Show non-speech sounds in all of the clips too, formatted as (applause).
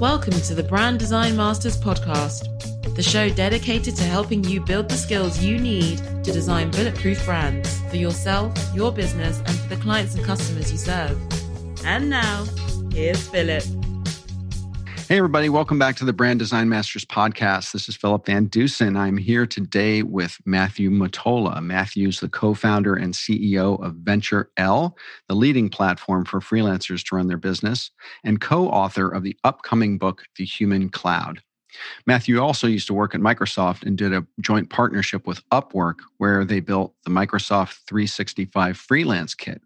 Welcome to the Brand Design Masters podcast, the show dedicated to helping you build the skills you need to design bulletproof brands for yourself, your business, and for the clients and customers you serve. And now, here's Philip. Hey, everybody, welcome back to the Brand Design Masters podcast. This is Philip Van Dusen. I'm here today with Matthew Mottola. Matthew's the co founder and CEO of Venture L, the leading platform for freelancers to run their business, and co author of the upcoming book, The Human Cloud. Matthew also used to work at Microsoft and did a joint partnership with Upwork, where they built the Microsoft 365 Freelance Kit.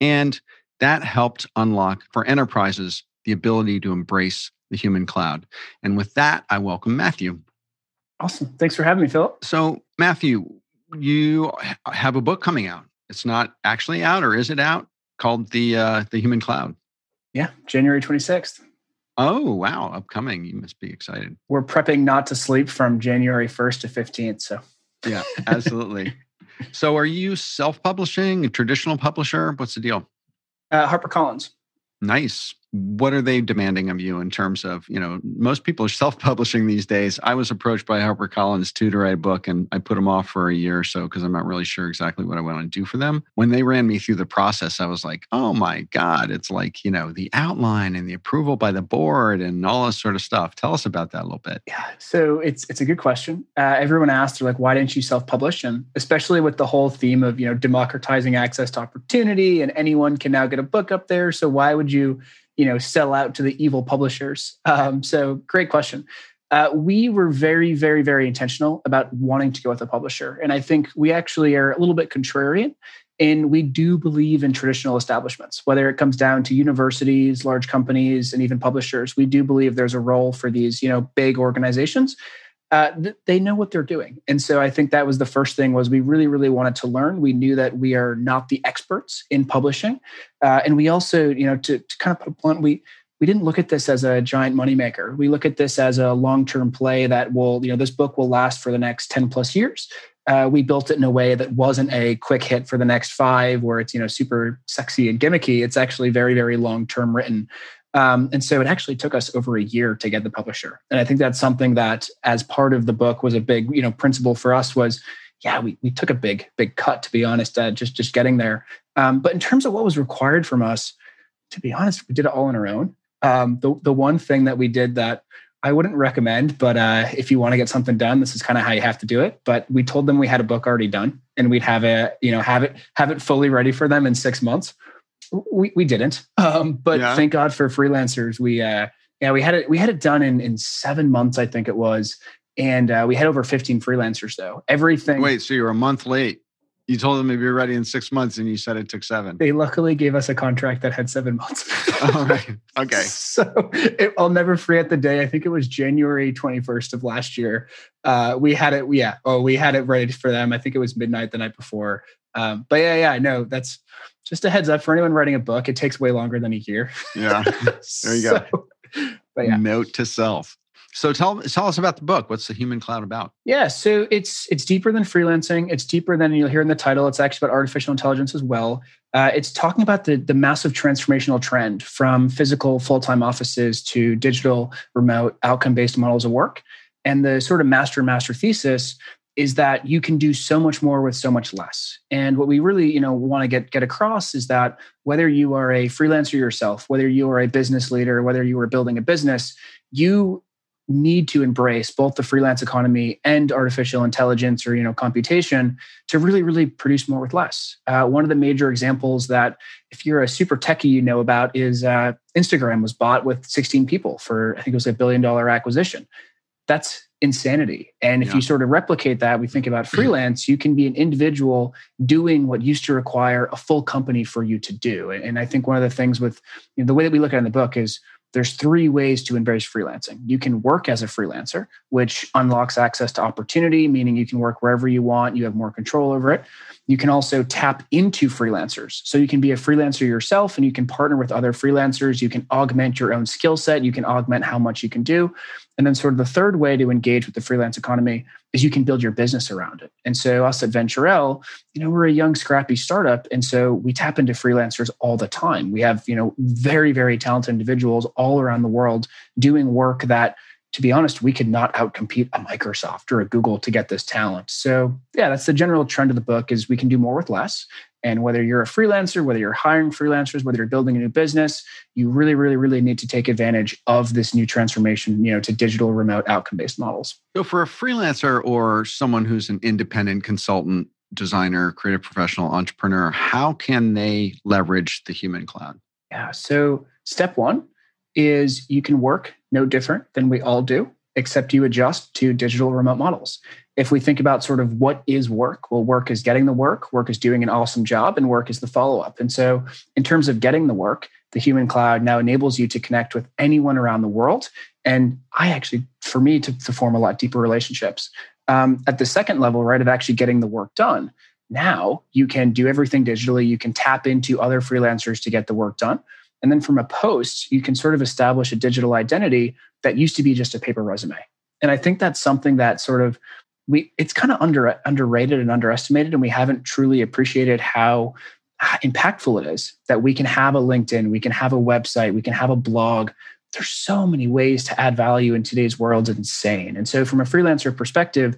And that helped unlock for enterprises the ability to embrace the human cloud. And with that, I welcome Matthew. Awesome. Thanks for having me, Philip. So, Matthew, you have a book coming out. It's not actually out, or is it out? Called the uh, the Human Cloud. Yeah, January twenty sixth. Oh wow, upcoming! You must be excited. We're prepping not to sleep from January first to fifteenth. So yeah, absolutely. so, are you self publishing, a traditional publisher? What's the deal? Uh, HarperCollins. Nice what are they demanding of you in terms of you know most people are (laughs) self-publishing these days. I was approached by harpercollins too to write a book and i put them off for a year or so because i'm not really sure exactly what i want to do for them. When they ran me through the process i was like oh my god it's like you know the outline and the approval by the board and all this sort of stuff. Tell us about that a little bit. Yeah so it's it's a good question. Uh, everyone asked like why didn't you self-publish? And especially with the whole theme of you know democratizing access to opportunity and anyone can now get a book up there so why would you you know sell out to the evil publishers. Um, so great question. Uh, we were very very very intentional about wanting to go with a publisher. And i think we actually are a little bit contrarian and we do believe in traditional establishments whether it comes down to universities large companies and even publishers. We do believe there's a role for these you know big organizations uh, th- they know what they're doing. And so i think that was the first thing was we really really wanted to learn. We knew that we are not the experts in publishing. Uh, and we also you know to, to kind of put a blunt we we didn't look at this as a giant moneymaker. We look at this as a long-term play that will you know this book will last for the next 10 plus years. Uh, we built it in a way that wasn't a quick hit for the next five where it's you know super sexy and gimmicky. It's actually very very long term written um, and so it actually took us over a year to get the publisher. And I think that's something that, as part of the book, was a big you know principle for us. Was yeah, we we took a big big cut to be honest, uh, just just getting there. Um, but in terms of what was required from us, to be honest, we did it all on our own. Um, the the one thing that we did that I wouldn't recommend, but uh, if you want to get something done, this is kind of how you have to do it. But we told them we had a book already done, and we'd have it, you know, have it have it fully ready for them in six months we, we didn't. Um, but yeah. thank god for freelancers. We uh yeah we had it we had it done in in seven months i think it was. And uh, we had over 15 freelancers though. Everything wait so you were a month late. You told them to be ready in six months and you said it took seven. They luckily gave us a contract that had seven months. (laughs) All right. Okay. (laughs) So it, i'll never forget the day. I think it was january 21st of last year. Uh, we had it yeah. Oh we had it ready for them. I think it was midnight the night before. Um, but yeah yeah i know. That's just a heads up for anyone writing a book, it takes way longer than a year. Yeah. (laughs) There you so, go. But yeah. Note to self. So tell tell us about the book. What's the Human Cloud about? Yeah, so it's it's deeper than freelancing. It's deeper than you'll hear in the title. It's actually about artificial intelligence as well. Uh, it's talking about the the massive transformational trend from physical full time offices to digital remote outcome based models of work. And the sort of master master thesis is that you can do so much more with so much less. And what we really, you know, want to get get across is that whether you are a freelancer yourself, whether you are a business leader, whether you are building a business, you need to embrace both the freelance economy and artificial intelligence or you know computation to really really produce more with less uh, one of the major examples that if you're a super techie you know about is uh, instagram was bought with 16 people for i think it was a billion dollar acquisition that's insanity. And if yeah. you sort of replicate that, we think about (clears throat) freelance, you can be an individual doing what used to require a full company for you to do. And I think one of the things with you know, the way that we look at it in the book is there's three ways to embrace freelancing. You can work as a freelancer, which unlocks access to opportunity, meaning you can work wherever you want, you have more control over it. You can also tap into freelancers. So you can be a freelancer yourself and you can partner with other freelancers. You can augment your own skill set. You can augment how much you can do. And then, sort of, the third way to engage with the freelance economy is you can build your business around it. And so, us at Venturelle, you know, we're a young, scrappy startup. And so, we tap into freelancers all the time. We have, you know, very, very talented individuals all around the world doing work that to be honest, we could not outcompete a Microsoft or a Google to get this talent. So yeah, that's the general trend of the book is we can do more with less. And whether you're a freelancer, whether you're hiring freelancers, whether you're building a new business, you really, really, really need to take advantage of this new transformation, you know, to digital remote outcome-based models. So for a freelancer or someone who's an independent consultant, designer, creative professional, entrepreneur, how can they leverage the human cloud? Yeah. So step one is you can work no different than we all do, except you adjust to digital remote models. If we think about sort of what is work, well, work is getting the work, work is doing an awesome job, and work is the follow up. And so, in terms of getting the work, the human cloud now enables you to connect with anyone around the world. And I actually, for me, to, to form a lot deeper relationships. Um, at the second level, right, of actually getting the work done, now you can do everything digitally. You can tap into other freelancers to get the work done. And then from a post, you can sort of establish a digital identity that used to be just a paper resume. And I think that's something that sort of we it's kind of under underrated and underestimated and we haven't truly appreciated how impactful it is that we can have a LinkedIn, we can have a website, we can have a blog. There's so many ways to add value in today's world. It's insane. And so from a freelancer perspective,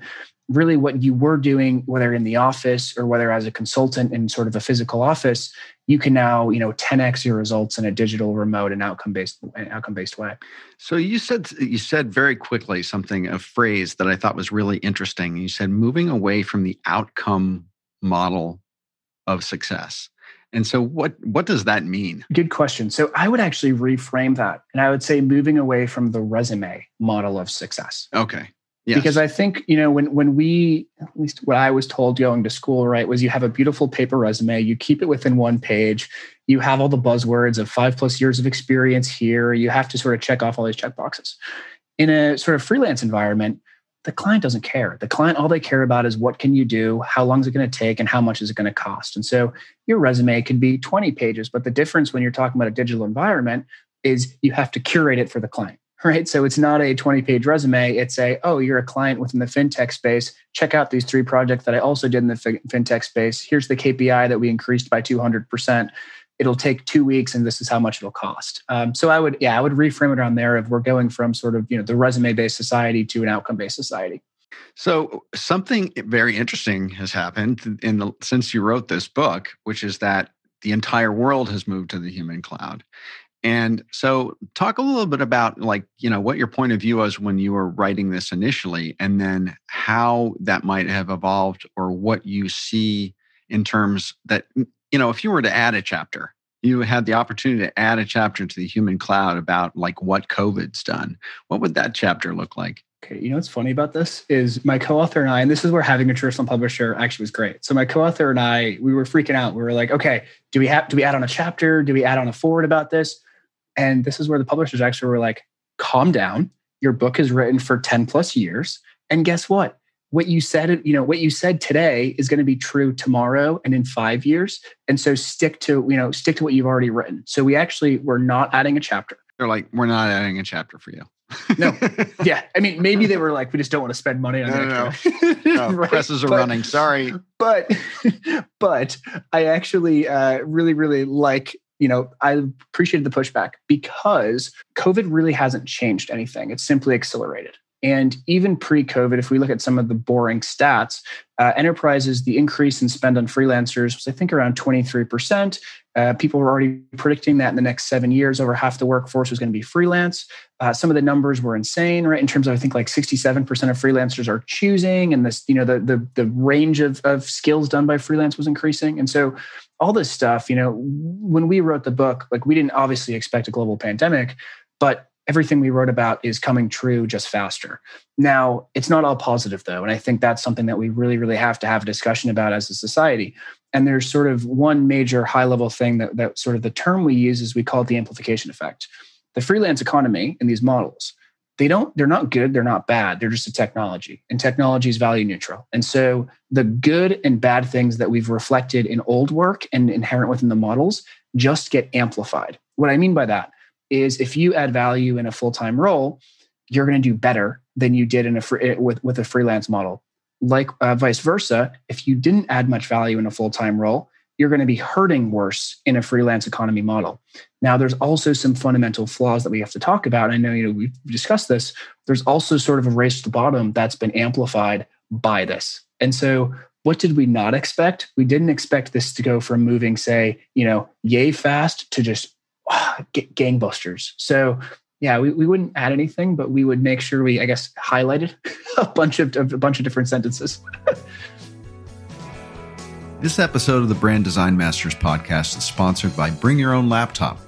really what you were doing, whether in the office or whether as a consultant in sort of a physical office, you can now, you know, 10x your results in a digital, remote, and outcome-based outcome-based way. So you said you said very quickly something, a phrase that I thought was really interesting. You said moving away from the outcome model of success. And so what what does that mean? Good question. So I would actually reframe that and I would say moving away from the resume model of success. Okay. Yes. Because I think, you know, when when we at least what I was told going to school, right, was you have a beautiful paper resume, you keep it within one page, you have all the buzzwords of five plus years of experience here, you have to sort of check off all these check boxes. In a sort of freelance environment, the client doesn't care. The client, all they care about is what can you do, how long is it going to take, and how much is it going to cost. And so your resume could be 20 pages, but the difference when you're talking about a digital environment is you have to curate it for the client right? So it's not a 20 page resume. It's a, oh, you're a client within the fintech space. Check out these three projects that I also did in the fintech space. Here's the KPI that we increased by 200%. It'll take two weeks and this is how much it'll cost. Um, so I would, yeah, I would reframe it around there if we're going from sort of, you know, the resume based society to an outcome based society. So something very interesting has happened in the, since you wrote this book, which is that the entire world has moved to the human cloud. And so, talk a little bit about, like, you know, what your point of view was when you were writing this initially, and then how that might have evolved, or what you see in terms that, you know, if you were to add a chapter, you had the opportunity to add a chapter to the human cloud about like what COVID's done. What would that chapter look like? Okay, you know what's funny about this is my co-author and I, and this is where having a traditional publisher actually was great. So my co-author and I, we were freaking out. We were like, okay, do we have do we add on a chapter? Do we add on a forward about this? And this is where the publishers actually were like, calm down. Your book is written for 10 plus years. And guess what? What you said, you know, what you said today is going to be true tomorrow and in five years. And so stick to, you know, stick to what you've already written. So we actually we're not adding a chapter. They're like, we're not adding a chapter for you. no. (laughs) Yeah. I mean, maybe they were like, we just don't want to spend money on no, no, no. no (laughs) right? Presses are but, running. Sorry. But (laughs) but I actually uh, really, really like you know, I appreciated the pushback because COVID really hasn't changed anything. It's simply accelerated. And even pre COVID, if we look at some of the boring stats, uh, enterprises, the increase in spend on freelancers was, I think, around 23%. Uh, people were already predicting that in the next seven years, over half the workforce was going to be freelance. Uh, some of the numbers were insane, right? In terms of, I think, like 67% of freelancers are choosing, and this, you know, the the, the range of, of skills done by freelance was increasing. And so all this stuff, you know, when we wrote the book, like we didn't obviously expect a global pandemic, but everything we wrote about is coming true just faster. Now, it's not all positive though. And I think that's something that we really, really have to have a discussion about as a society. And there's sort of one major high level thing that, that sort of the term we use is we call it the amplification effect. The freelance economy in these models, they don't they're not good they're not bad they're just a technology and technology is value neutral and so the good and bad things that we've reflected in old work and inherent within the models just get amplified what i mean by that is if you add value in a full-time role you're going to do better than you did in a free, with with a freelance model like uh, vice versa if you didn't add much value in a full-time role you're going to be hurting worse in a freelance economy model. Now, there's also some fundamental flaws that we have to talk about. I know you know we've discussed this. There's also sort of a race to the bottom that's been amplified by this. And so, what did we not expect? We didn't expect this to go from moving, say, you know, yay fast to just (sighs) gangbusters. So, yeah, we, we wouldn't add anything, but we would make sure we, I guess, highlighted (laughs) a bunch of a bunch of different sentences. (laughs) This episode of the Brand Design Masters podcast is sponsored by Bring Your Own Laptop.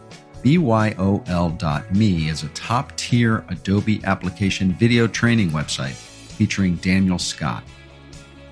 BYOL.me is a top tier Adobe application video training website featuring Daniel Scott.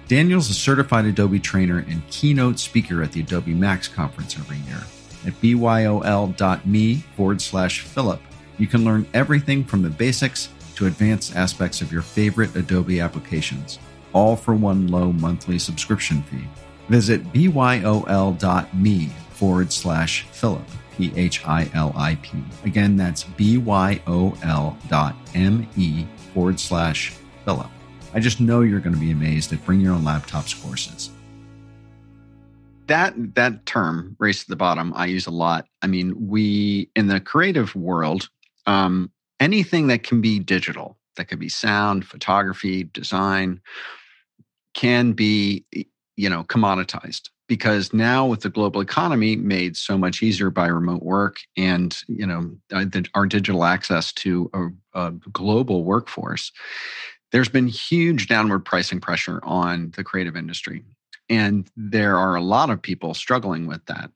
Daniel's a certified Adobe trainer and keynote speaker at the Adobe Max conference every year. At BYOL.me forward slash Philip, you can learn everything from the basics to advanced aspects of your favorite Adobe applications, all for one low monthly subscription fee. Visit byol.me forward slash Philip, P H I L I P. Again, that's byol.me forward slash Philip. I just know you're going to be amazed at Bring Your Own Laptops courses. That that term, race to the bottom, I use a lot. I mean, we in the creative world, um, anything that can be digital, that could be sound, photography, design, can be you know commoditized because now with the global economy made so much easier by remote work and you know uh, our digital access to a, a global workforce there's been huge downward pricing pressure on the creative industry and there are a lot of people struggling with that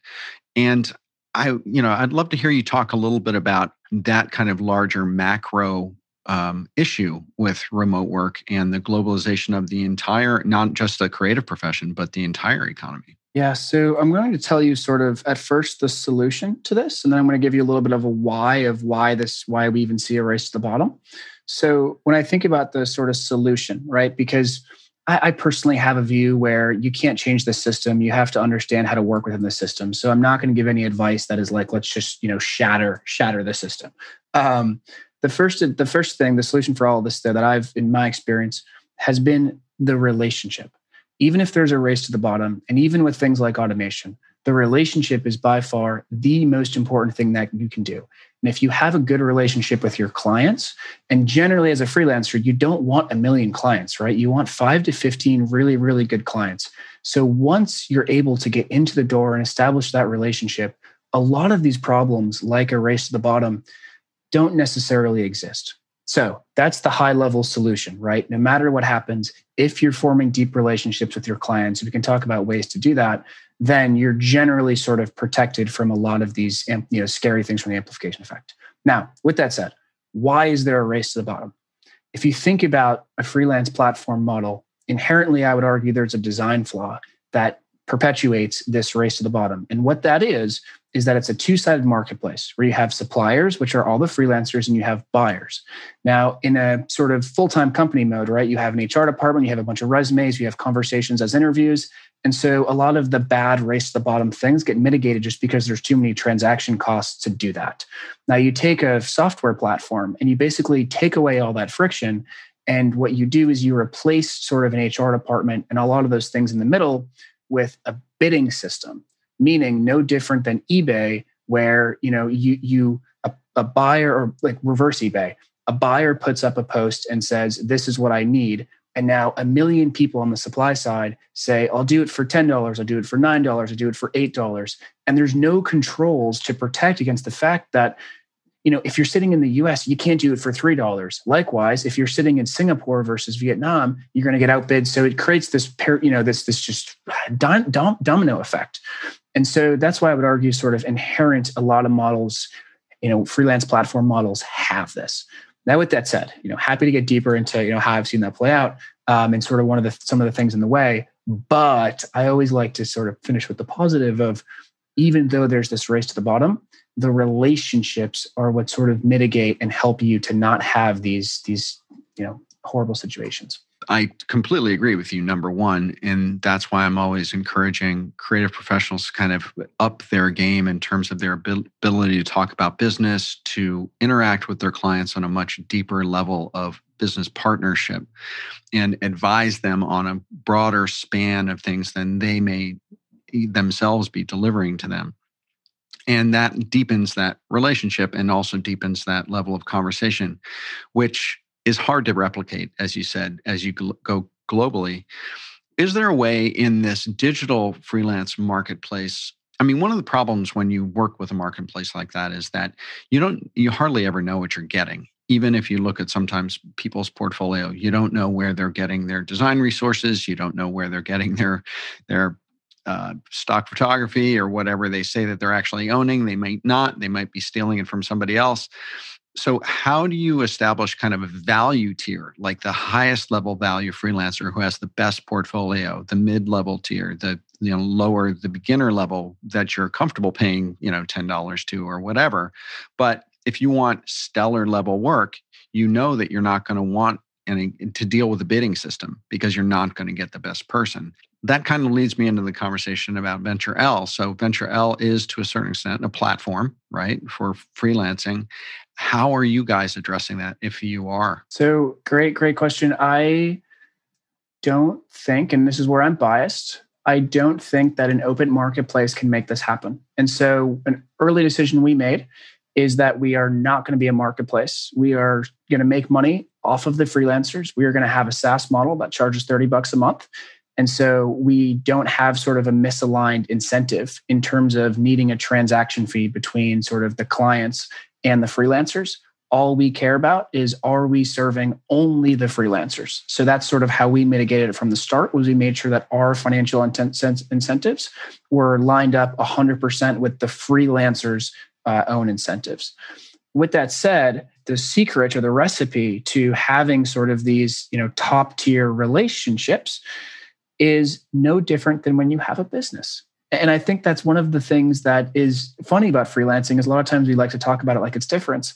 and i you know i'd love to hear you talk a little bit about that kind of larger macro um, issue with remote work and the globalization of the entire, not just the creative profession, but the entire economy? Yeah, so I'm going to tell you sort of at first the solution to this, and then I'm going to give you a little bit of a why of why this, why we even see a race to the bottom. So when I think about the sort of solution, right, because I, I personally have a view where you can't change the system. You have to understand how to work within the system. So I'm not going to give any advice that is like, let's just you know shatter shatter the system. Um, the first the first thing the solution for all of this though, that i've in my experience has been the relationship even if there's a race to the bottom and even with things like automation the relationship is by far the most important thing that you can do and if you have a good relationship with your clients and generally as a freelancer you don't want a million clients right you want 5 to 15 really really good clients so once you're able to get into the door and establish that relationship a lot of these problems like a race to the bottom don't necessarily exist. So that's the high level solution, right? No matter what happens, if you're forming deep relationships with your clients, we can talk about ways to do that, then you're generally sort of protected from a lot of these um, you know, scary things from the amplification effect. Now, with that said, why is there a race to the bottom? If you think about a freelance platform model, inherently, I would argue there's a design flaw that perpetuates this race to the bottom. And what that is, is that it's a two sided marketplace where you have suppliers, which are all the freelancers, and you have buyers. Now, in a sort of full time company mode, right, you have an HR department, you have a bunch of resumes, you have conversations as interviews. And so a lot of the bad race to the bottom things get mitigated just because there's too many transaction costs to do that. Now, you take a software platform and you basically take away all that friction. And what you do is you replace sort of an HR department and a lot of those things in the middle with a bidding system, meaning no different than eBay, where you know you you a, a buyer or like reverse eBay, a buyer puts up a post and says, "This is what I need." And now a million people on the supply side say, I'll do it for $10, I'll do it for $9, I'll do it for $8. And there's no controls to protect against the fact that you know, if you're sitting in the US, you can't do it for $3. Likewise, if you're sitting in Singapore versus Vietnam, you're going to get outbid. So it creates this, you know, this, this just dom- dom- domino effect. And so that's why I would argue sort of inherent a lot of models, you know, freelance platform models have this. Now, with that said, you know, happy to get deeper into, you know, how I've seen that play out um, and sort of one of the, some of the things in the way. But I always like to sort of finish with the positive of even though there's this race to the bottom, the relationships are what sort of mitigate and help you to not have these these you know horrible situations I completely agree with you, number one. And that's why I'm always encouraging creative professionals to kind of up their game in terms of their ability to talk about business, to interact with their clients on a much deeper level of business partnership, and advise them on a broader span of things than they may themselves be delivering to them and that deepens that relationship and also deepens that level of conversation which is hard to replicate as you said as you go globally. Is there a way in this digital freelance marketplace i mean one of the problems when you work with a marketplace like that is that you don't you hardly ever know what you're getting. Even if you look at sometimes people's portfolio you don't know where they're getting their design resources you don't know where they're getting their their uh, stock photography or whatever they say that they're actually owning. They might not, they might be stealing it from somebody else. So, how do you establish kind of a value tier, like the highest level value freelancer who has the best portfolio, the mid level tier, the you know lower the beginner level that you're comfortable paying you know ten dollars to or whatever, but if you want stellar level work, you know that you're not going to want any to deal with the bidding system because you're not going to get the best person that kind of leads me into the conversation about Venture L. So, Venture L is to a certain extent a platform, right, for freelancing. How are you guys addressing that if you are? So, great, great question. I don't think, and this is where I'm biased, I don't think that an open marketplace can make this happen. And so, an early decision we made is that we are not going to be a marketplace. We are going to make money off of the freelancers. We are going to have a SaaS model that charges 30 bucks a month and so we don't have sort of a misaligned incentive in terms of needing a transaction fee between sort of the clients and the freelancers. All we care about is are we serving only the freelancers? So that's sort of how we mitigated it from the start was we made sure that our financial incentives were lined up 100% with the freelancers' uh, own incentives. With that said, the secret or the recipe to having sort of these, you know, top tier relationships is no different than when you have a business. And I think that's one of the things that is funny about freelancing is a lot of times we like to talk about it like it's different.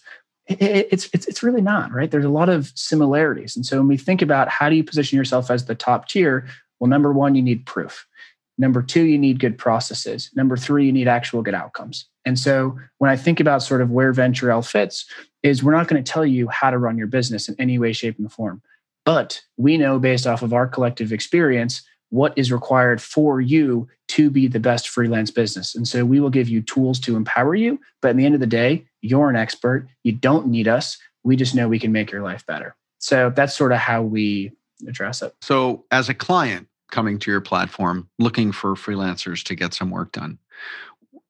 It's, it's, it's really not, right? There's a lot of similarities. And so when we think about how do you position yourself as the top tier, well, number one, you need proof. Number two, you need good processes. Number three, you need actual good outcomes. And so when I think about sort of where Venture L fits, is we're not going to tell you how to run your business in any way, shape, and form. But we know based off of our collective experience what is required for you to be the best freelance business. And so we will give you tools to empower you. But in the end of the day, you're an expert. You don't need us. We just know we can make your life better. So that's sort of how we address it. So, as a client coming to your platform looking for freelancers to get some work done,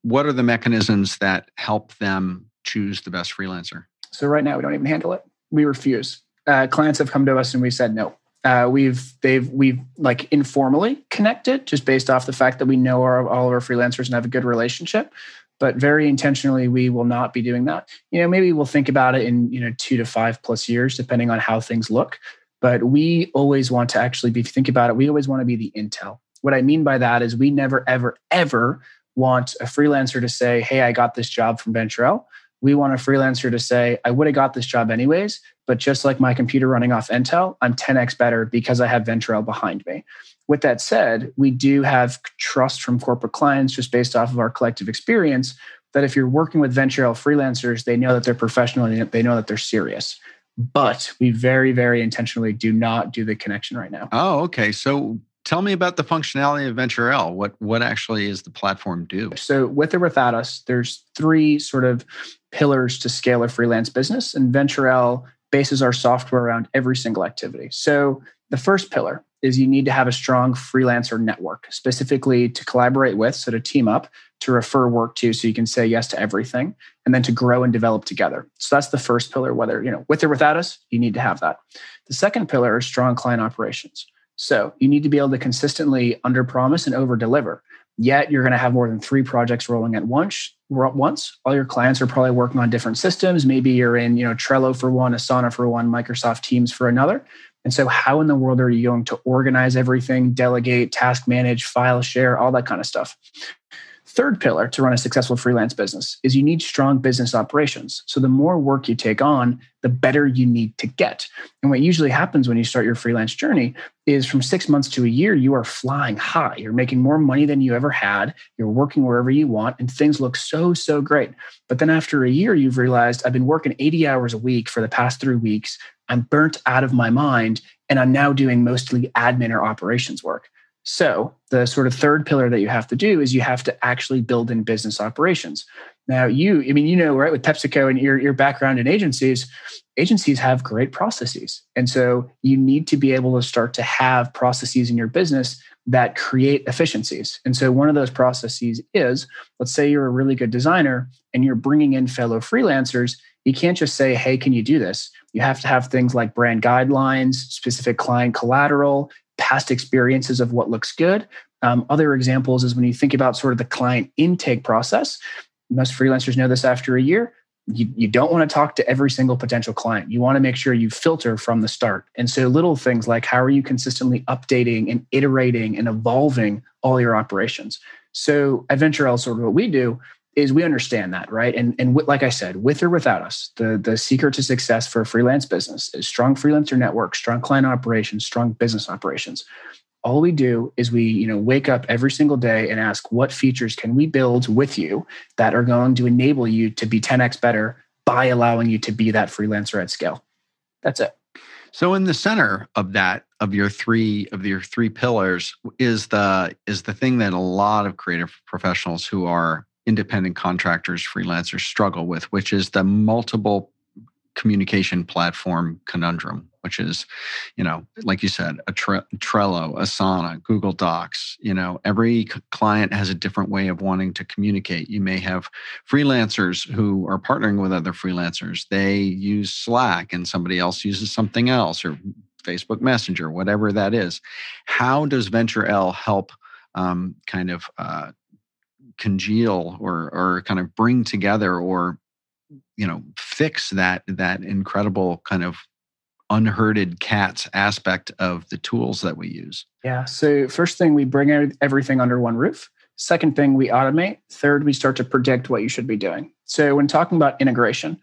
what are the mechanisms that help them choose the best freelancer? So, right now, we don't even handle it. We refuse uh, clients have come to us and we said no. Uh, we've they've we've like informally connected just based off the fact that we know our, all of our freelancers and have a good relationship but very intentionally we will not be doing that. You know maybe we'll think about it in you know two to five plus years depending on how things look but we always want to actually be if you think about it we always want to be the intel. What i mean by that is we never ever ever want a freelancer to say hey i got this job from venture we want a freelancer to say, I would have got this job anyways, but just like my computer running off Intel, I'm 10x better because I have Venture L behind me. With that said, we do have trust from corporate clients just based off of our collective experience that if you're working with Venture L freelancers, they know that they're professional and they know that they're serious. But we very, very intentionally do not do the connection right now. Oh, okay. So tell me about the functionality of Venture L. What what actually is the platform do? So with or without us, there's three sort of pillars to scale a freelance business, and Venture L bases our software around every single activity. So the first pillar is you need to have a strong freelancer network, specifically to collaborate with, so to team up, to refer work to, so you can say yes to everything, and then to grow and develop together. So that's the first pillar. Whether you know with or without us, you need to have that. The second pillar is strong client operations. So you need to be able to consistently under promise and over deliver. Yet you're going to have more than three projects rolling at once. Once all your clients are probably working on different systems. Maybe you're in, you know, Trello for one, Asana for one, Microsoft Teams for another. And so, how in the world are you going to organize everything, delegate, task manage, file share, all that kind of stuff? Third pillar to run a successful freelance business is you need strong business operations. So the more work you take on, the better you need to get. And what usually happens when you start your freelance journey is from six months to a year, you are flying high. You're making more money than you ever had. You're working wherever you want, and things look so, so great. But then after a year, you've realized I've been working 80 hours a week for the past three weeks. I'm burnt out of my mind, and I'm now doing mostly admin or operations work. So, the sort of third pillar that you have to do is you have to actually build in business operations. Now, you, I mean, you know, right, with PepsiCo and your, your background in agencies, agencies have great processes. And so you need to be able to start to have processes in your business that create efficiencies. And so one of those processes is let's say you're a really good designer and you're bringing in fellow freelancers. You can't just say, hey, can you do this? You have to have things like brand guidelines, specific client collateral, past experiences of what looks good. Um, other examples is when you think about sort of the client intake process. Most freelancers know this after a year. You, you don't want to talk to every single potential client. You want to make sure you filter from the start. And so, little things like how are you consistently updating and iterating and evolving all your operations? So, at VentureL, sort of what we do is we understand that, right? And and like I said, with or without us, the the secret to success for a freelance business is strong freelancer network, strong client operations, strong business operations. All we do is we, you know, wake up every single day and ask what features can we build with you that are going to enable you to be 10x better by allowing you to be that freelancer at scale. That's it. So in the center of that of your three of your three pillars is the is the thing that a lot of creative professionals who are independent contractors, freelancers struggle with, which is the multiple communication platform conundrum, which is, you know, like you said, a tre- Trello, Asana, Google Docs. You know, every client has a different way of wanting to communicate. You may have freelancers who are partnering with other freelancers. They use Slack and somebody else uses something else or Facebook Messenger, whatever that is. How does Venture L help um, kind of uh, congeal or or kind of bring together or you know fix that that incredible kind of unherded cats aspect of the tools that we use yeah so first thing we bring everything under one roof second thing we automate third we start to predict what you should be doing so when talking about integration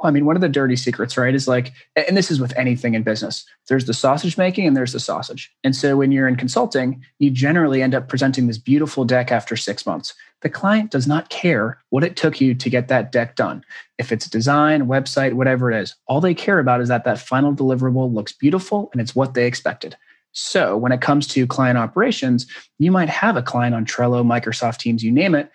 well, I mean, one of the dirty secrets, right, is like, and this is with anything in business. There's the sausage making and there's the sausage. And so when you're in consulting, you generally end up presenting this beautiful deck after six months. The client does not care what it took you to get that deck done. If it's design, website, whatever it is, all they care about is that that final deliverable looks beautiful and it's what they expected. So when it comes to client operations, you might have a client on Trello, Microsoft Teams, you name it.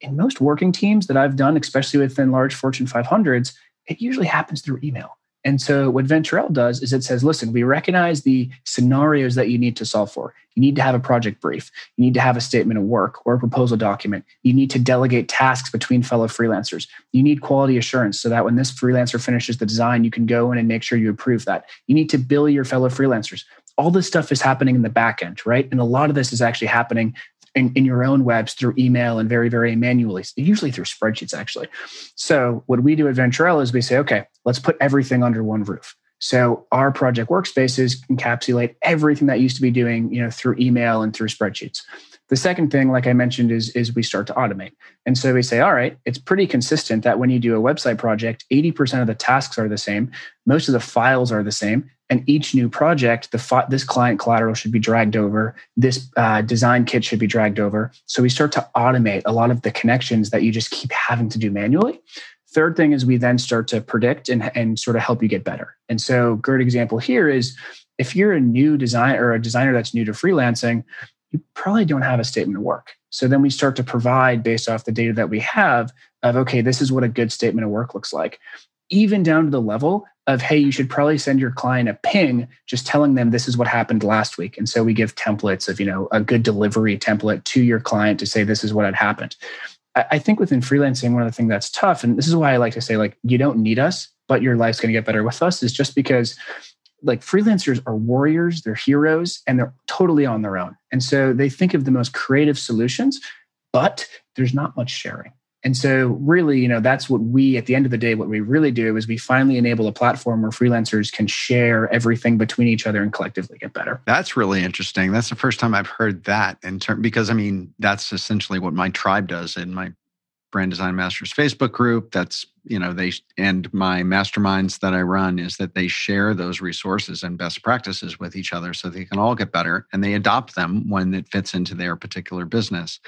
In most working teams that I've done, especially within large Fortune 500s, it usually happens through email. And so what VentureL does is it says, listen, we recognize the scenarios that you need to solve for. You need to have a project brief. You need to have a statement of work or a proposal document. You need to delegate tasks between fellow freelancers. You need quality assurance so that when this freelancer finishes the design, you can go in and make sure you approve that. You need to bill your fellow freelancers. All this stuff is happening in the back end, right? And a lot of this is actually happening in, in your own webs through email and very, very manually, usually through spreadsheets, actually. So, what we do at VentureL is we say, okay, let's put everything under one roof. So our project workspaces encapsulate everything that used to be doing, you know, through email and through spreadsheets. The second thing, like I mentioned, is, is we start to automate. And so we say, all right, it's pretty consistent that when you do a website project, 80% of the tasks are the same, most of the files are the same, and each new project the this client collateral should be dragged over this uh, design kit should be dragged over. So we start to automate a lot of the connections that you just keep having to do manually. Third thing is we then start to predict and, and sort of help you get better. And so great example here is if you're a new designer or a designer that's new to freelancing you probably don't have a statement of work. So then we start to provide based off the data that we have of okay this is what a good statement of work looks like even down to the level of hey you should probably send your client a ping just telling them this is what happened last week. And so we give templates of you know a good delivery template to your client to say this is what had happened. I think within freelancing one of the things that's tough and this is why i like to say like you don't need us but your life's going to get better with us is just because like freelancers are warriors they're heroes and they're totally on their own. And so they think of the most creative solutions but there's not much sharing And so, really, you know, that's what we, at the end of the day, what we really do is we finally enable a platform where freelancers can share everything between each other and collectively get better. That's really interesting. That's the first time I've heard that in term because I mean, that's essentially what my tribe does in my brand design masters facebook group that's you know they and my masterminds that i run is that they share those resources and best practices with each other so they can all get better and they adopt them when it fits into their particular business.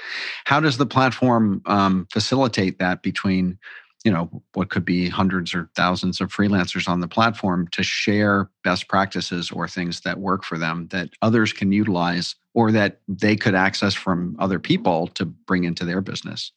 How does the platform um, facilitate that between you know what could be hundreds or thousands of freelancers on the platform to share best practices or things that work for them that others can utilize or that they could access from other people to bring into their business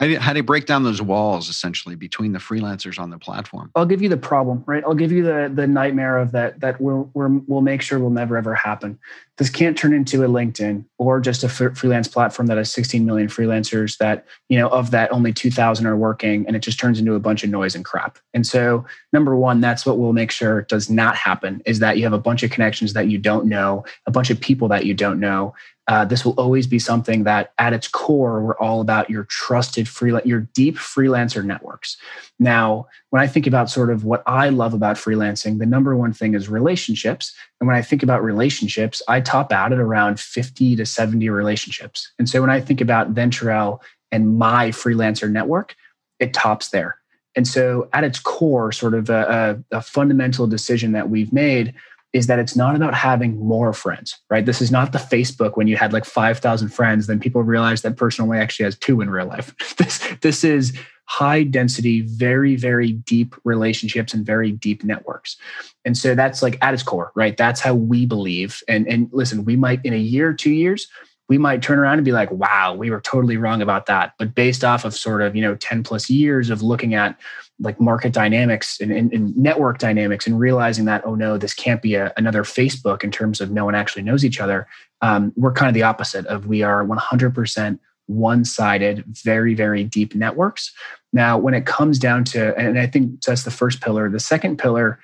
how do you break down those walls essentially between the freelancers on the platform? I'll give you the problem, right? I'll give you the the nightmare of that that we'll we'll, we'll make sure will never ever happen. This can't turn into a LinkedIn or just a freelance platform that has 16 million freelancers. That you know of that only 2,000 are working, and it just turns into a bunch of noise and crap. And so, number one, that's what we'll make sure does not happen: is that you have a bunch of connections that you don't know, a bunch of people that you don't know, uh, this will always be something that at its core we're all about your trusted free your deep freelancer networks. Now when i think about sort of what i love about freelancing the number one thing is relationships. And when i think about relationships i top out at around 50 to 70 relationships. And so when i think about Venturel and my freelancer network it tops there. And so at its core sort of a, a, a fundamental decision that we've made is that it's not about having more friends, right? This is not the Facebook when you had like 5,000 friends, then people realize that person only actually has two in real life. (laughs) this, this is high density, very, very deep relationships and very deep networks. And so that's like at its core, right? That's how we believe. And, and listen, we might in a year, two years, we might turn around and be like, wow, we were totally wrong about that. But based off of sort of, you know, 10 plus years of looking at like market dynamics and, and, and, network dynamics and realizing that oh no this can't be a, another facebook in terms of no one actually knows each other um, we're kind of the opposite of we are 100% one-sided very very deep networks. Now when it comes down to and i think that's the first pillar. The second pillar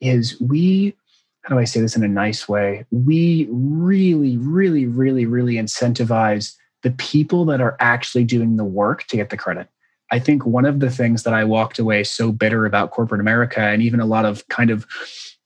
is we how do i say this in a nice way? We really really really really incentivize the people that are actually doing the work to get the credit I think one of the things that I walked away so bitter about corporate America and even a lot of kind of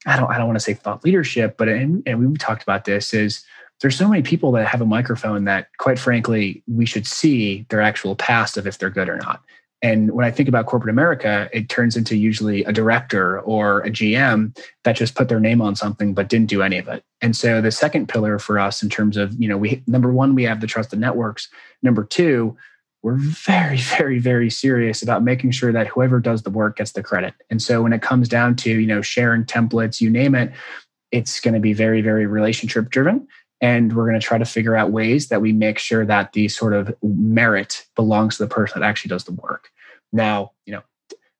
I don't I don't want to say thought leadership, but and, and we talked about this is there's so many people that have a microphone that quite frankly we should see their actual past of if they're good or not. And when I think about corporate America, it turns into usually a director or a GM that just put their name on something but didn't do any of it. And so the second pillar for us in terms of, you know, we number one, we have the trusted networks. Number two, we're very, very, very serious about making sure that whoever does the work gets the credit. And so when it comes down to, you know, sharing templates, you name it, it's going to be very, very relationship driven. And we're going to try to figure out ways that we make sure that the sort of merit belongs to the person that actually does the work. Now, you know,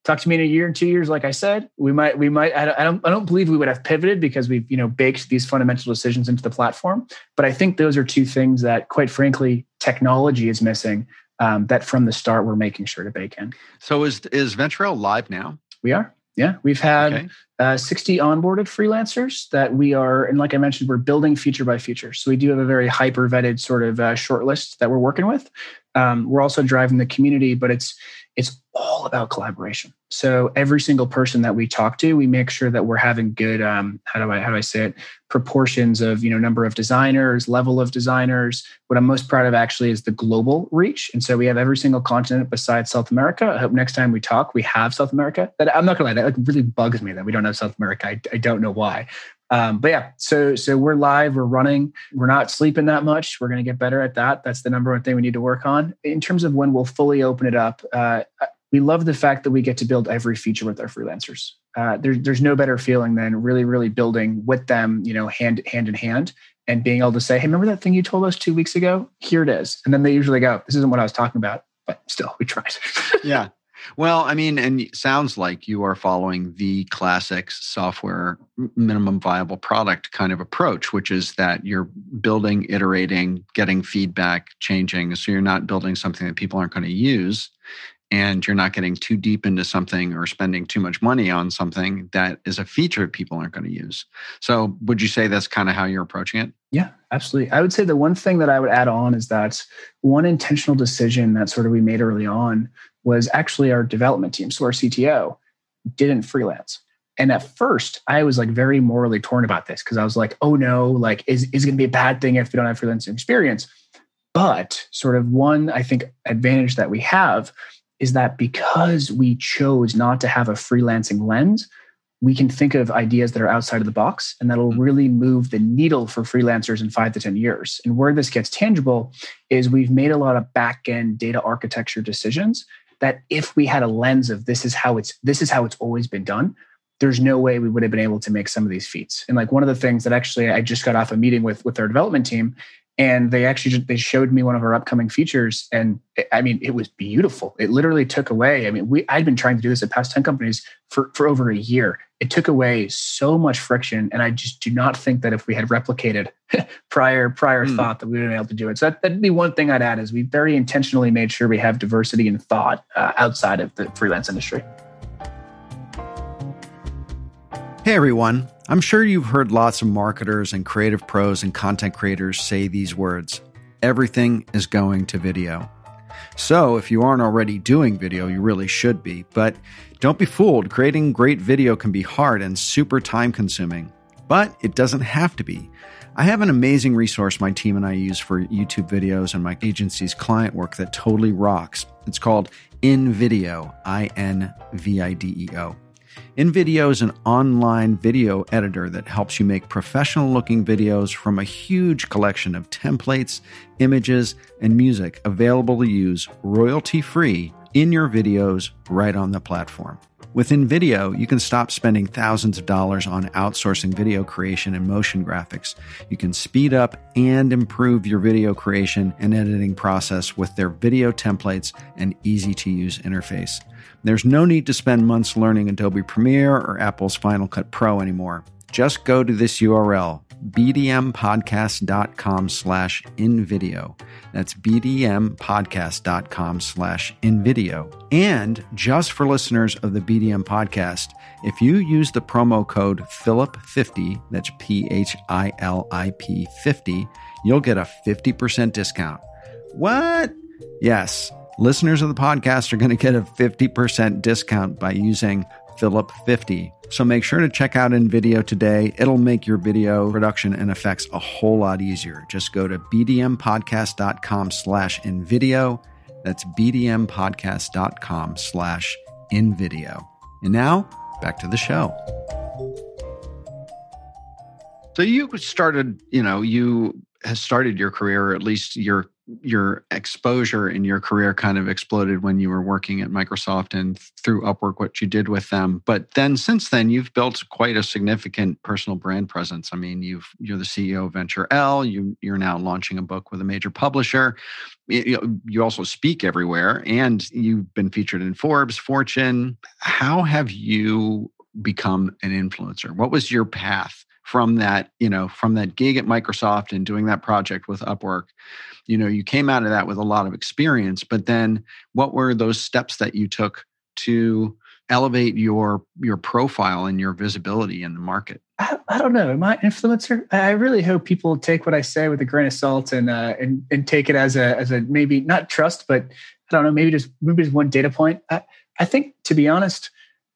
talk to me in a year and two years. Like I said, we might, we might, I don't, I don't believe we would have pivoted because we've, you know, baked these fundamental decisions into the platform. But I think those are two things that quite frankly, technology is missing um, that from the start we're making sure to bake in. So is is Venturelle live now? We are. Yeah, we've had okay. uh, 60 onboarded freelancers that we are, and like I mentioned, we're building feature by feature. So we do have a very hyper vetted sort of uh, short list that we're working with. Um, we're also driving the community, but it's it's all about collaboration. So every single person that we talk to, we make sure that we're having good um, how do I how do I say it proportions of you know number of designers, level of designers. What I'm most proud of actually is the global reach, and so we have every single continent besides South America. I hope next time we talk, we have South America. That I'm not gonna lie, that like really bugs me that we don't have South America. I, I don't know why. Um, but yeah, so so we're live, we're running, we're not sleeping that much. We're going to get better at that. That's the number one thing we need to work on. In terms of when we'll fully open it up, uh, we love the fact that we get to build every feature with our freelancers. Uh, there, there's no better feeling than really, really building with them, you know, hand hand in hand, and being able to say, "Hey, remember that thing you told us two weeks ago? Here it is." And then they usually go, "This isn't what I was talking about," but still, we tried. (laughs) yeah, well, I mean, and sounds like you are following the classics software minimum viable product kind of approach, which is that you're building, iterating, getting feedback, changing. So you're not building something that people aren't going to use and you're not getting too deep into something or spending too much money on something that is a feature people aren't going to use. So, would you say that's kind of how you're approaching it? Yeah, absolutely. I would say the one thing that I would add on is that one intentional decision that sort of we made early on was actually our development team. So, our CTO didn't freelance. And at first, I was like very morally torn about this because I was like, oh no, like, is, is it going to be a bad thing if we don't have freelancing experience? But sort of one, I think, advantage that we have is that because we chose not to have a freelancing lens, we can think of ideas that are outside of the box and that'll mm-hmm. really move the needle for freelancers in five to 10 years. And where this gets tangible is we've made a lot of back end data architecture decisions that if we had a lens of this is how it's this is how it's always been done, there's no way we would have been able to make some of these feats. And like one of the things that actually I just got off a meeting with with our development team and they actually they showed me one of our upcoming features and i mean it was beautiful it literally took away i mean we i'd been trying to do this at past 10 companies for for over a year it took away so much friction and i just do not think that if we had replicated (laughs) prior prior mm. thought that we would have been able to do it so that, that'd be one thing i'd add is we very intentionally made sure we have diversity in thought uh, outside of the freelance industry hey everyone I'm sure you've heard lots of marketers and creative pros and content creators say these words everything is going to video. So, if you aren't already doing video, you really should be. But don't be fooled, creating great video can be hard and super time consuming. But it doesn't have to be. I have an amazing resource my team and I use for YouTube videos and my agency's client work that totally rocks. It's called InVideo, I N V I D E O. InVideo is an online video editor that helps you make professional looking videos from a huge collection of templates, images, and music available to use royalty free in your videos right on the platform. With InVideo, you can stop spending thousands of dollars on outsourcing video creation and motion graphics. You can speed up and improve your video creation and editing process with their video templates and easy to use interface. There's no need to spend months learning Adobe Premiere or Apple's Final Cut Pro anymore. Just go to this URL, bdmpodcast.com slash invideo. That's bdmpodcast.com slash invideo. And just for listeners of the BDM podcast, if you use the promo code Philip50, that's P-H-I-L-I-P 50, you'll get a 50% discount. What? Yes listeners of the podcast are going to get a 50% discount by using Philip 50. So make sure to check out InVideo today. It'll make your video production and effects a whole lot easier. Just go to bdmpodcast.com slash InVideo. That's bdmpodcast.com slash InVideo. And now back to the show. So you started, you know, you has started your career, or at least your your exposure in your career kind of exploded when you were working at Microsoft and through Upwork, what you did with them. But then since then, you've built quite a significant personal brand presence. I mean, you've you're the CEO of Venture L. You you're now launching a book with a major publisher. You, you also speak everywhere, and you've been featured in Forbes, Fortune. How have you become an influencer? What was your path? From that you know from that gig at microsoft and doing that project with upwork you know you came out of that with a lot of experience but then what were those steps that you took to elevate your your profile and your visibility in the market? I, I don't know. Am i influencer? I really hope people take what i say with a grain of salt and uh, and and take it as a as a maybe not trust but i don't know maybe just maybe just one data point. I, I think to be honest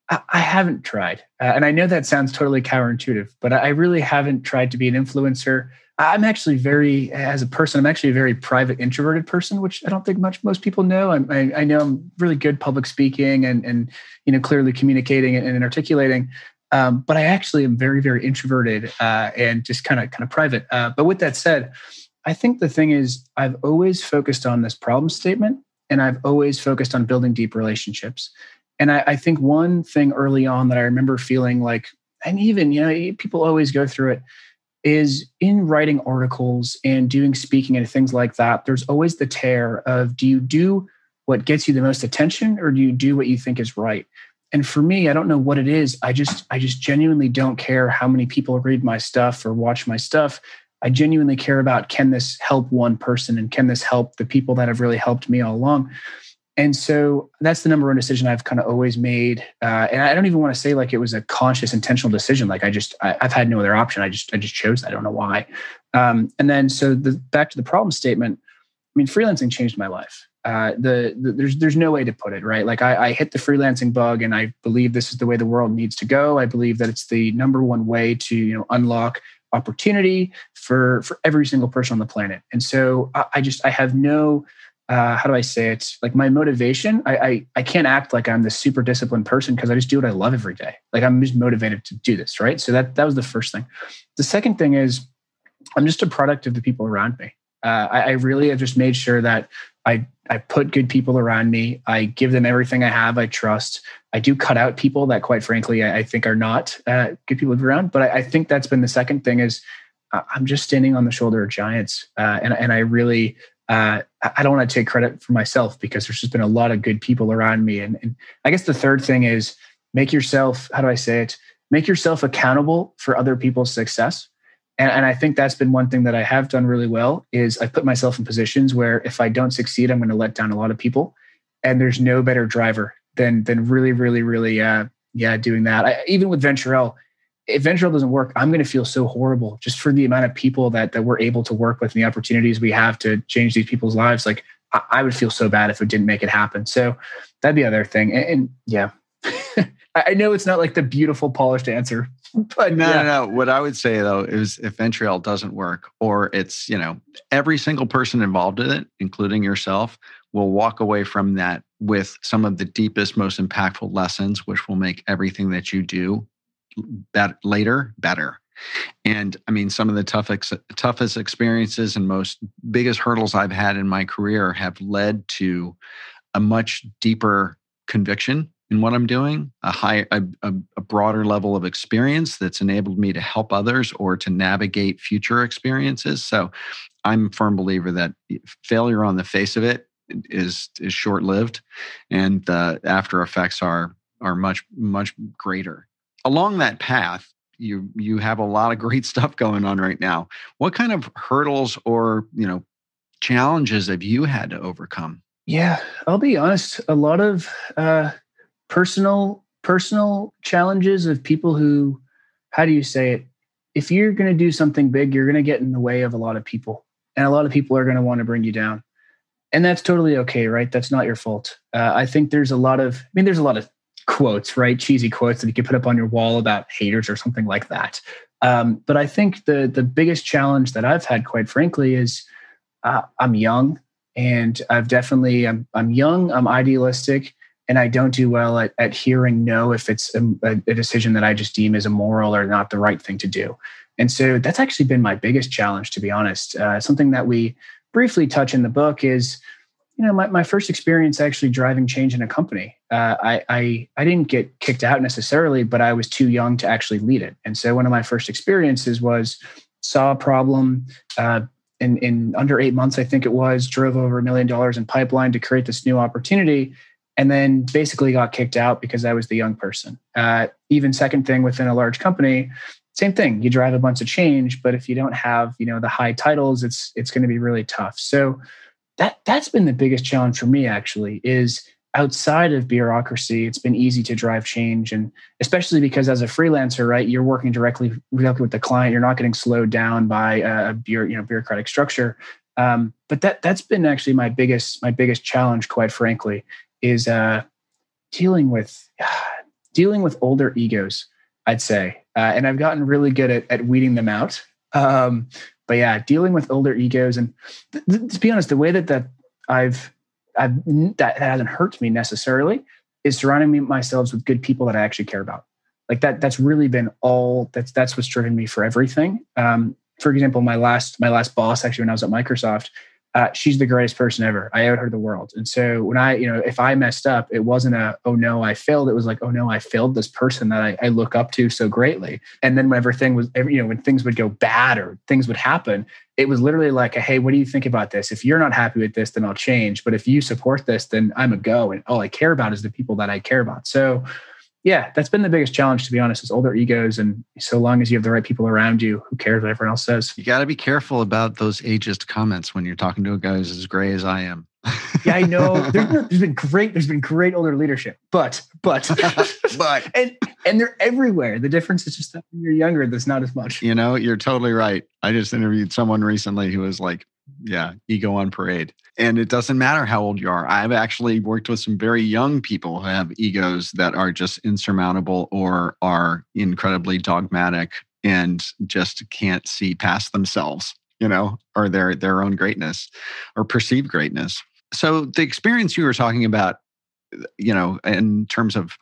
I, haven't tried. Uh, and I know that sounds totally counterintuitive, but I really haven't tried to be an influencer. I'm actually very, as a person, I'm actually a very private, introverted person, which I don't think much most people know. I, I, I know I'm really good public speaking and, and you know, clearly communicating and, and articulating. Um, but I actually am very, very introverted uh, and just kind of, kind of private. Uh, but with that said, I think the thing is, I've always focused on this problem statement, and I've always focused on building deep relationships. And I, I think one thing early on that I remember feeling like, and even, you know, people always go through it, is in writing articles and doing speaking and things like that, there's always the tear of do you do what gets you the most attention or do you do what you think is right? And for me, I don't know what it is. I just I just genuinely don't care how many people read my stuff or watch my stuff. I genuinely care about can this help one person and can this help the people that have really helped me all along. And so that's the number one decision I've kind of always made. Uh, and I don't even want to say like it was a conscious, intentional decision. Like I just, I, have had no other option. I just, I just chose that. I don't know why. Um, and then, so the back to the problem statement. I mean, freelancing changed my life. Uh, the, the, there's there's no way to put it right. Like I, I hit the freelancing bug, and I believe this is the way the world needs to go. I believe that it's the number one way to you know unlock opportunity for for every single person on the planet. And so I, I just I have no uh, how do I say it? Like my motivation, I, I, I can't act like I'm this super disciplined person because I just do what I love every day. Like I'm just motivated to do this, right? So that that was the first thing. The second thing is I'm just a product of the people around me. Uh, I, I really have just made sure that I I put good people around me. I give them everything I have. I trust. I do cut out people that, quite frankly, I, I think are not uh, good people around. But I, I, think that's been the second thing is uh, I'm just standing on the shoulder of giants, uh, and and I really uh, I don't want to take credit for myself because there's just been a lot of good people around me. And, and I guess the third thing is make yourself. How do I say it? Make yourself accountable for other people's success and, and i think that's been one thing that i have done really well is i put myself in positions where if i don't succeed i'm going to let down a lot of people and there's no better driver than than really really really uh yeah doing that I, even with venture if venture doesn't work i'm going to feel so horrible just for the amount of people that that we're able to work with and the opportunities we have to change these people's lives like i, I would feel so bad if it didn't make it happen so that'd be the other thing and, and yeah (laughs) I know it's not like the beautiful polished answer but no, yeah. no, no. What I would say though is if Venture L doesn't work, or it's you know every single person involved in it, including yourself, will walk away from that with some of the deepest, most impactful lessons, which will make everything that you do that later better. And I mean, some of the toughest, toughest experiences and most biggest hurdles I've had in my career have led to a much deeper conviction in what I'm doing, a high, a, a, broader level of experience that's enabled me to help others or to navigate future experiences. So, I'm a firm believer that failure on the face of it is is short lived, and the after effects are are much much greater. Along that path, you you have a lot of great (laughs) stuff going on right now. What kind of hurdles or you know challenges have you had to overcome? Yeah, I'll be honest. A lot of uh, personal personal challenges of people who how do you say it if you're going to do something big you're going to get in the way of a lot of people and a lot of people are going to want to bring you down and that's totally okay right that's not your fault uh, i think there's a lot of i mean there's a lot of quotes right cheesy quotes that you could put up on your wall about haters or something like that um, but i think the the biggest challenge that i've had quite frankly is uh, i'm young and i've definitely I'm, I'm young i'm idealistic and I don't do well at, at hearing no if it's a, a, decision that I just deem as immoral or not the right thing to do. And so that's actually been my biggest challenge, to be honest. Uh, something that we briefly touch in the book is, you know, my, my first experience actually driving change in a company. Uh, I, I I didn't get kicked out necessarily, but I was too young to actually lead it. And so one of my first experiences was saw a problem. Uh, in, in under eight months, I think it was, drove over a million dollars in pipeline to create this new opportunity and then basically got kicked out because I was the young person. Uh, even second thing within a large company, same thing. You drive a bunch of change, but if you don't have you know the high titles, it's it's going to be really tough. So that that's been the biggest challenge for me actually is outside of bureaucracy it's been easy to drive change and especially because as a freelancer right you're working directly directly with the client you're not getting slowed down by a, you know bureaucratic structure um, but that that's been actually my biggest my biggest challenge quite frankly is uh, dealing with (sighs) dealing with older egos. I'd say, uh, and I've gotten really good at, at weeding them out. Um, but yeah, dealing with older egos, and th- th- to be honest, the way that that I've I've that, that hasn't hurt me necessarily is surrounding me myself with good people that I actually care about. Like that, that's really been all. That's that's what's driven me for everything. Um, for example, my last my last boss actually when I was at Microsoft, uh, she's the greatest person ever. I owed her the world. And so when I, you know, if I messed up, it wasn't a, oh no, I failed. It was like, oh no, I failed this person that I, I look up to so greatly. And then whenever everything was, you know, when things would go bad or things would happen, it was literally like, hey, what do you think about this? If you're not happy with this, then I'll change. But if you support this, then I'm a go. And all I care about is the people that I care about. So yeah, that's been the biggest challenge, to be honest, is older egos. And so long as you have the right people around you, who cares what everyone else says? You got to be careful about those ageist comments when you're talking to a guy who's as gray as I am. yeah, I know. (laughs) There's been, there's been great. There's been great older leadership, but but (laughs) but (laughs) and and they're everywhere. The difference is just that when you're younger, there's not as much. You know, you're totally right. I just interviewed someone recently who was like, "Yeah, ego on parade," and it doesn't matter how old you are. I've actually worked with some very young people who have egos that are just insurmountable or are incredibly dogmatic and just can't see past themselves you know, or their their own greatness or perceived greatness. So the experience you were talking about, you know, in terms of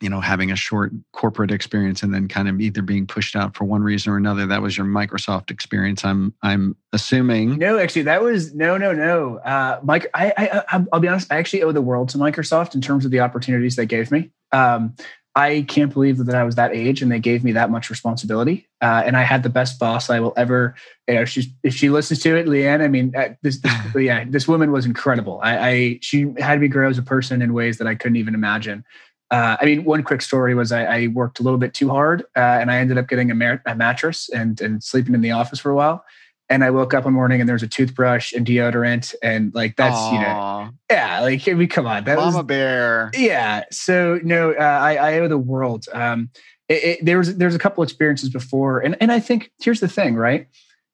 you know having a short corporate experience and then kind of either being pushed out for one reason or another that was your microsoft experience i'm i'm assuming no actually that was no no no uh mike I, I i'll be honest i actually owe the world to microsoft in terms of the opportunities they gave me um I can't believe that I was that age and they gave me that much responsibility. Uh, and I had the best boss I will ever. You know, she's if she listens to it, Leanne. I mean, uh, this, this (laughs) yeah, this woman was incredible. I, I, she had me grow as a person in ways that I couldn't even imagine. Uh, I mean, one quick story was I, I worked a little bit too hard, uh, and I ended up getting a, a mattress and and sleeping in the office for a while. And I woke up one morning and there was a toothbrush and deodorant and like that's Aww. you know yeah like I mean come on that Mama was bear. Yeah so no uh, I I owe the world. Um it, it, there was there's a couple experiences before and and I think here's the thing right?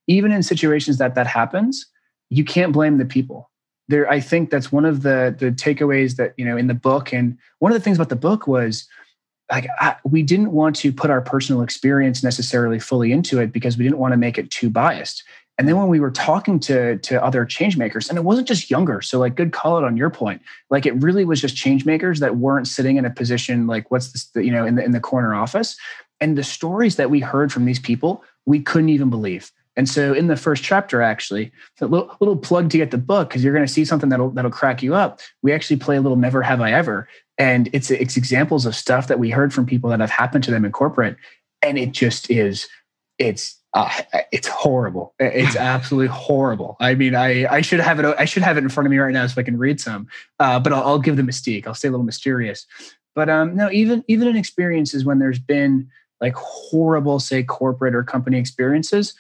Even in situations that that happens you can't blame the people there I think that's one of the the takeaways that you know in the book and one of the things about the book was like I, we didn't want to put our personal experience necessarily fully into it because we didn't want to make it too biased and then when we were talking to to other change makers, and it wasn't just younger, so like good call it on your point. Like it really was just change makers that weren't sitting in a position like what's this, you know, in the in the corner office. And the stories that we heard from these people, we couldn't even believe. And so in the first chapter, actually, a little, little plug to get the book because you're going to see something that'll that'll crack you up. We actually play a little "Never Have I Ever," and it's it's examples of stuff that we heard from people that have happened to them in corporate, and it just is it's uh, it's horrible. It's (laughs) absolutely horrible. I mean, I I should have it. I should have it in front of me right now so I can read some. Uh, but I'll, I'll, give the mystique. I'll stay a little mysterious. But um, no, even even in experiences when there's been like horrible, say, corporate or company experiences,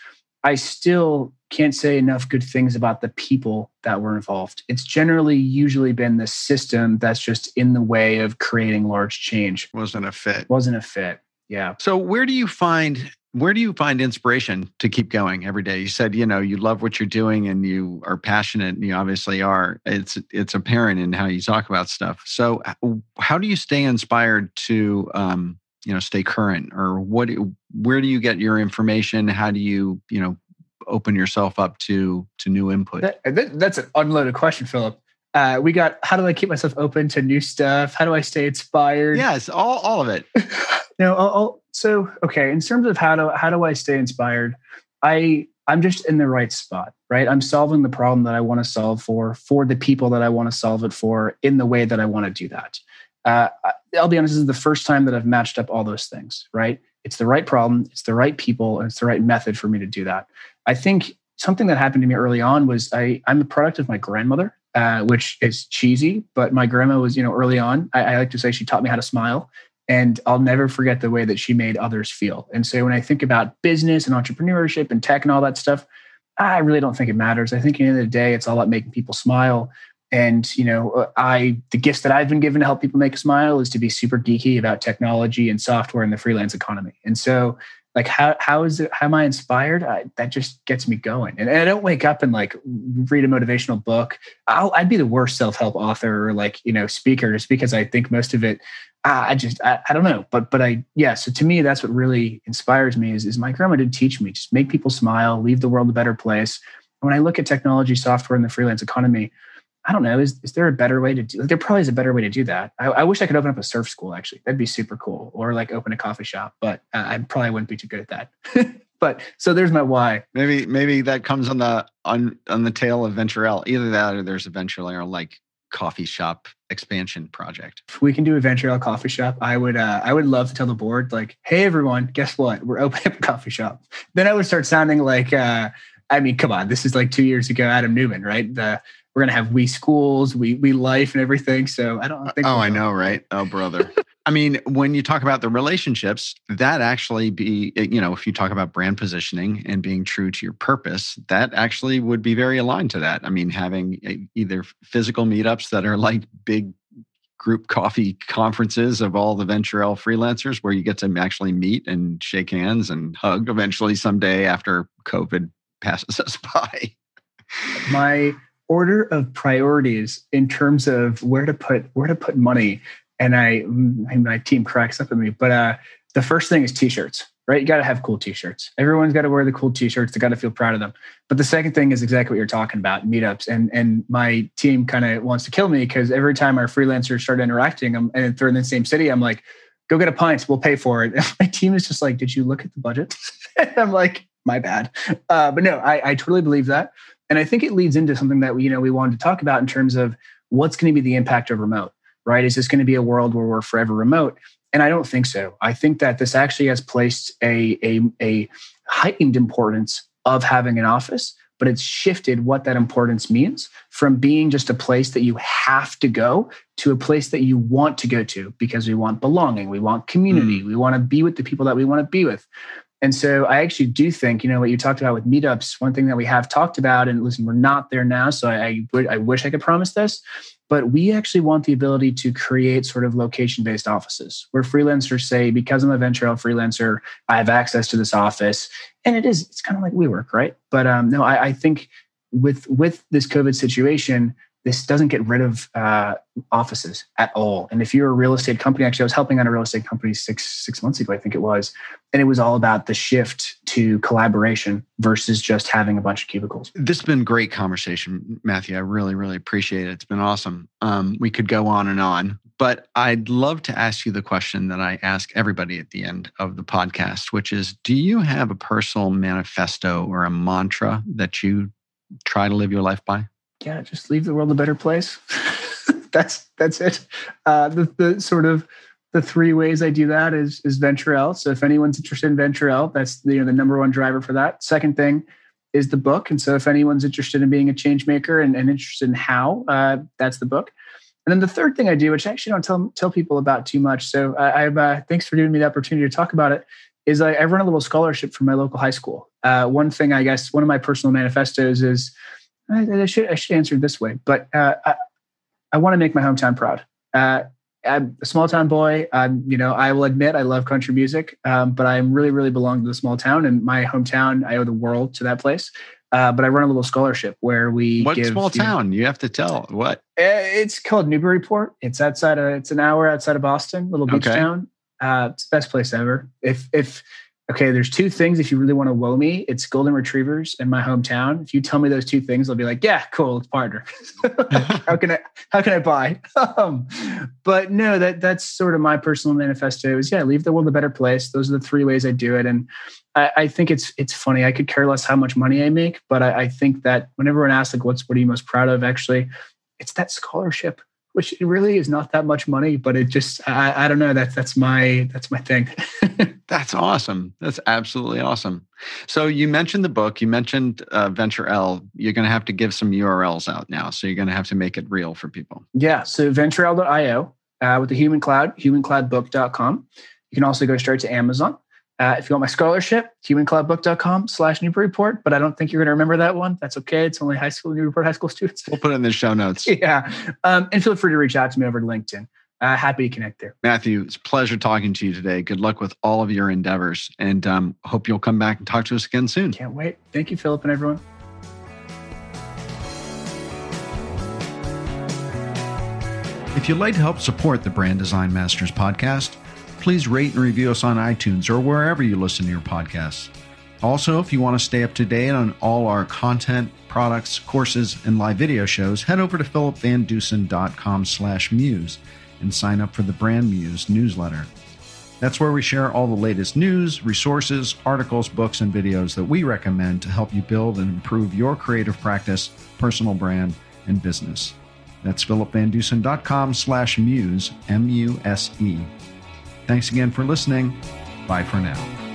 I still can't say enough good things about the people that were involved. It's generally usually been the system that's just in the way of creating large change. Wasn't a fit. Wasn't a fit. Yeah. So where do you find where do you find inspiration to keep going every day you said you know you love what you're doing and you are passionate and you obviously are it's it's apparent in how you talk about stuff so how do you stay inspired to um, you know stay current or what where do you get your information? How do you you know open yourself up to to new input? That, that's an unloaded question philip. Uh, we got how do i keep myself open to new stuff? How do i stay inspired? Yes all, all of it. (laughs) No I'll, I'll, so okay in terms of how do how do i stay inspired i i'm just in the right spot right? I'm solving the problem that i want to solve for for the people that i want to solve it for in the way that i want to do that uh, i'll be honest this is the first time that i've matched up all those things right it's the right problem it's the right people and it's the right method for me to do that i think something that happened to me early on was i i'm a product of my grandmother uh, which is cheesy, but my grandma was, you know, early on, I, I, like to say she taught me how to smile. And I'll never forget the way that she made others feel. And so when I think about business and entrepreneurship and tech and all that stuff, I really don't think it matters. I think at the end of the day, it's all about making people smile. And you know, uh, I the gifts that I've been given to help people make a smile is to be super geeky about technology and software and the freelance economy. And so like how how is it how am i inspired? I, that just gets me going. And, and, i don't wake up and like read a motivational book. I would be the worst self-help author or like you know speaker just because i think most of it i just I, I, don't know. But but i yeah so to me that's what really inspires me is, is my grandma did teach me just make people smile leave the world a better place. And when i look at technology software and the freelance economy I don't know. Is, is there a better way to do? Like, there probably is a better way to do that. I, I, wish I could open up a surf school. Actually, that'd be super cool. Or like open a coffee shop. But uh, I probably wouldn't be too good at that. (laughs) but so there's my why. Maybe maybe that comes on the on on the tail of Venture L. Either that or there's a Venture L like coffee shop expansion project. If we can do a Venture L coffee shop, I would uh, I would love to tell the board like, hey everyone, guess what? We're (laughs) opening up a coffee shop. Then I would start sounding like. Uh, I mean, come on, this is like two years ago, Adam Neumann, right? The we're gonna have we schools, we we life, and everything. So I don't think. Oh, I know, right? Oh, brother. (laughs) I mean, when you talk about the relationships, that actually be, eh, you know, if you talk about brand positioning and being true to your purpose, that actually would be very aligned to that. I mean, having eh, either physical meetups that are like big group coffee conferences of all the Venture L freelancers where you get to actually meet and shake hands and hug eventually someday after COVID passes (laughs) us by. My order of priorities in terms of where to put where to put money and I my team cracks up at me. But uh, the first thing is t-shirts, right? You got to have cool t-shirts. Everyone's got to wear the cool t-shirts. They got to feel proud of them. But the second thing is exactly what you're talking about: meetups. And and my team kind of wants to kill me because every time our freelancers start interacting, I'm, and they're in the same city, I'm like, "Go get a pint. We'll pay for it." And (laughs) my team is just like, "Did you look at the budget?" (laughs) I'm like, "My bad." Uh, but no, I, I totally believe that, and I think it leads into something that we you know we wanted to talk about in terms of what's going to be the impact of remote right? Is this going to be a world where we're forever remote? And I don't think so. I think that this actually has placed a, a, a heightened importance of having an office, but it's shifted what that importance means from being just a place that you have to go to a place that you want to go to because we want belonging, we want community, mm. we want to be with the people that we want to be with. And so I actually do think, you know, what you talked about with meetups, one thing that we have talked about, and listen, we're not there now. So I, I, I wish I could promise this, but we actually want the ability to create sort of location based offices where freelancers say, because I'm a Venture L freelancer, I have access to this office. And it is, it's kind of like WeWork, right? But um, no, I, I think with with this COVID situation, this doesn't get rid of uh, offices at all. And if you're a real estate company, actually, I was helping on a real estate company six six months ago, I think it was, and it was all about the shift to collaboration versus just having a bunch of cubicles. This has been great conversation, Matthew. I really, really appreciate it. It's been awesome. Um, we could go on and on, but I'd love to ask you the question that I ask everybody at the end of the podcast, which is: Do you have a personal manifesto or a mantra that you try to live your life by? Yeah, just leave the world a better place. (laughs) that's that's it. Uh, the the sort of the three ways I do that is is Venture L. So if anyone's interested in Venture L, that's the, you know the number one driver for that. Second thing is the book, and so if anyone's interested in being a change maker and, and interested in how, uh, that's the book. And then the third thing I do, which I actually don't tell tell people about too much, so I, have uh, thanks for giving me the opportunity to talk about it. Is I, I run a little scholarship for my local high school. Uh, one thing I guess one of my personal manifestos is I, I should I should answer it this way, but uh, I, I want to make my hometown proud. Uh, I'm a small town boy. I'm, you know, I will admit I love country music, um, but I'm really, really belong to the small town and my hometown. I owe the world to that place. Uh, but I run a little scholarship where we. What give, small town? You, know, you, have to tell what. Eh, it's called Newburyport. It's outside of. It's an hour outside of Boston, little beach okay. town. Uh, it's the best place ever. If if okay, there's two things if you really want to woe me. It's golden retrievers in my hometown. If you tell me those two things, I'll be like, yeah, cool, let's partner. (laughs) how can I how can I buy? (laughs) Um, but no, that that's sort of my personal manifesto is yeah, leave the world a better place. Those are the three ways I do it. And I, I think it's it's funny. I could care less how much money I make, but I, I think that when everyone asks like what's what are you most proud of, actually, it's that scholarship which really is not that much money, but it just I, I don't know. That's that's my that's my thing. (laughs) that's awesome. That's absolutely awesome. So you mentioned the book. You mentioned uh, Venture L. You're going to have to give some URLs out now. So you're going to have to make it real for people. Yeah. So VentureL.io uh, with the Human Cloud, humancloudbook.com. You can also go straight to Amazon. Uh, if you want my scholarship, humancloudbook.com slash Newburyport, but I don't think you're going to remember that one. That's okay. It's only high school, Newburyport high school students. We'll put it in the show notes. (laughs) yeah. Um, and feel free to reach out to me over LinkedIn. Uh, happy to connect there. Matthew, it's a pleasure talking to you today. Good luck with all of your endeavors and um, hope you'll come back and talk to us again soon. Can't wait. Thank you, Philip, and everyone. If you'd like to help support the Brand Design Masters podcast, please rate and review us on iTunes or wherever you listen to your podcasts. Also, if you want to stay up to date on all our content, products, courses, and live video shows, head over to philipvandusen.com slash muse and sign up for the Brand Muse newsletter. That's where we share all the latest news, resources, articles, books, and videos that we recommend to help you build and improve your creative practice, personal brand, and business. That's philipvandusen.com slash muse, M-U-S-E. Thanks again for listening. Bye for now.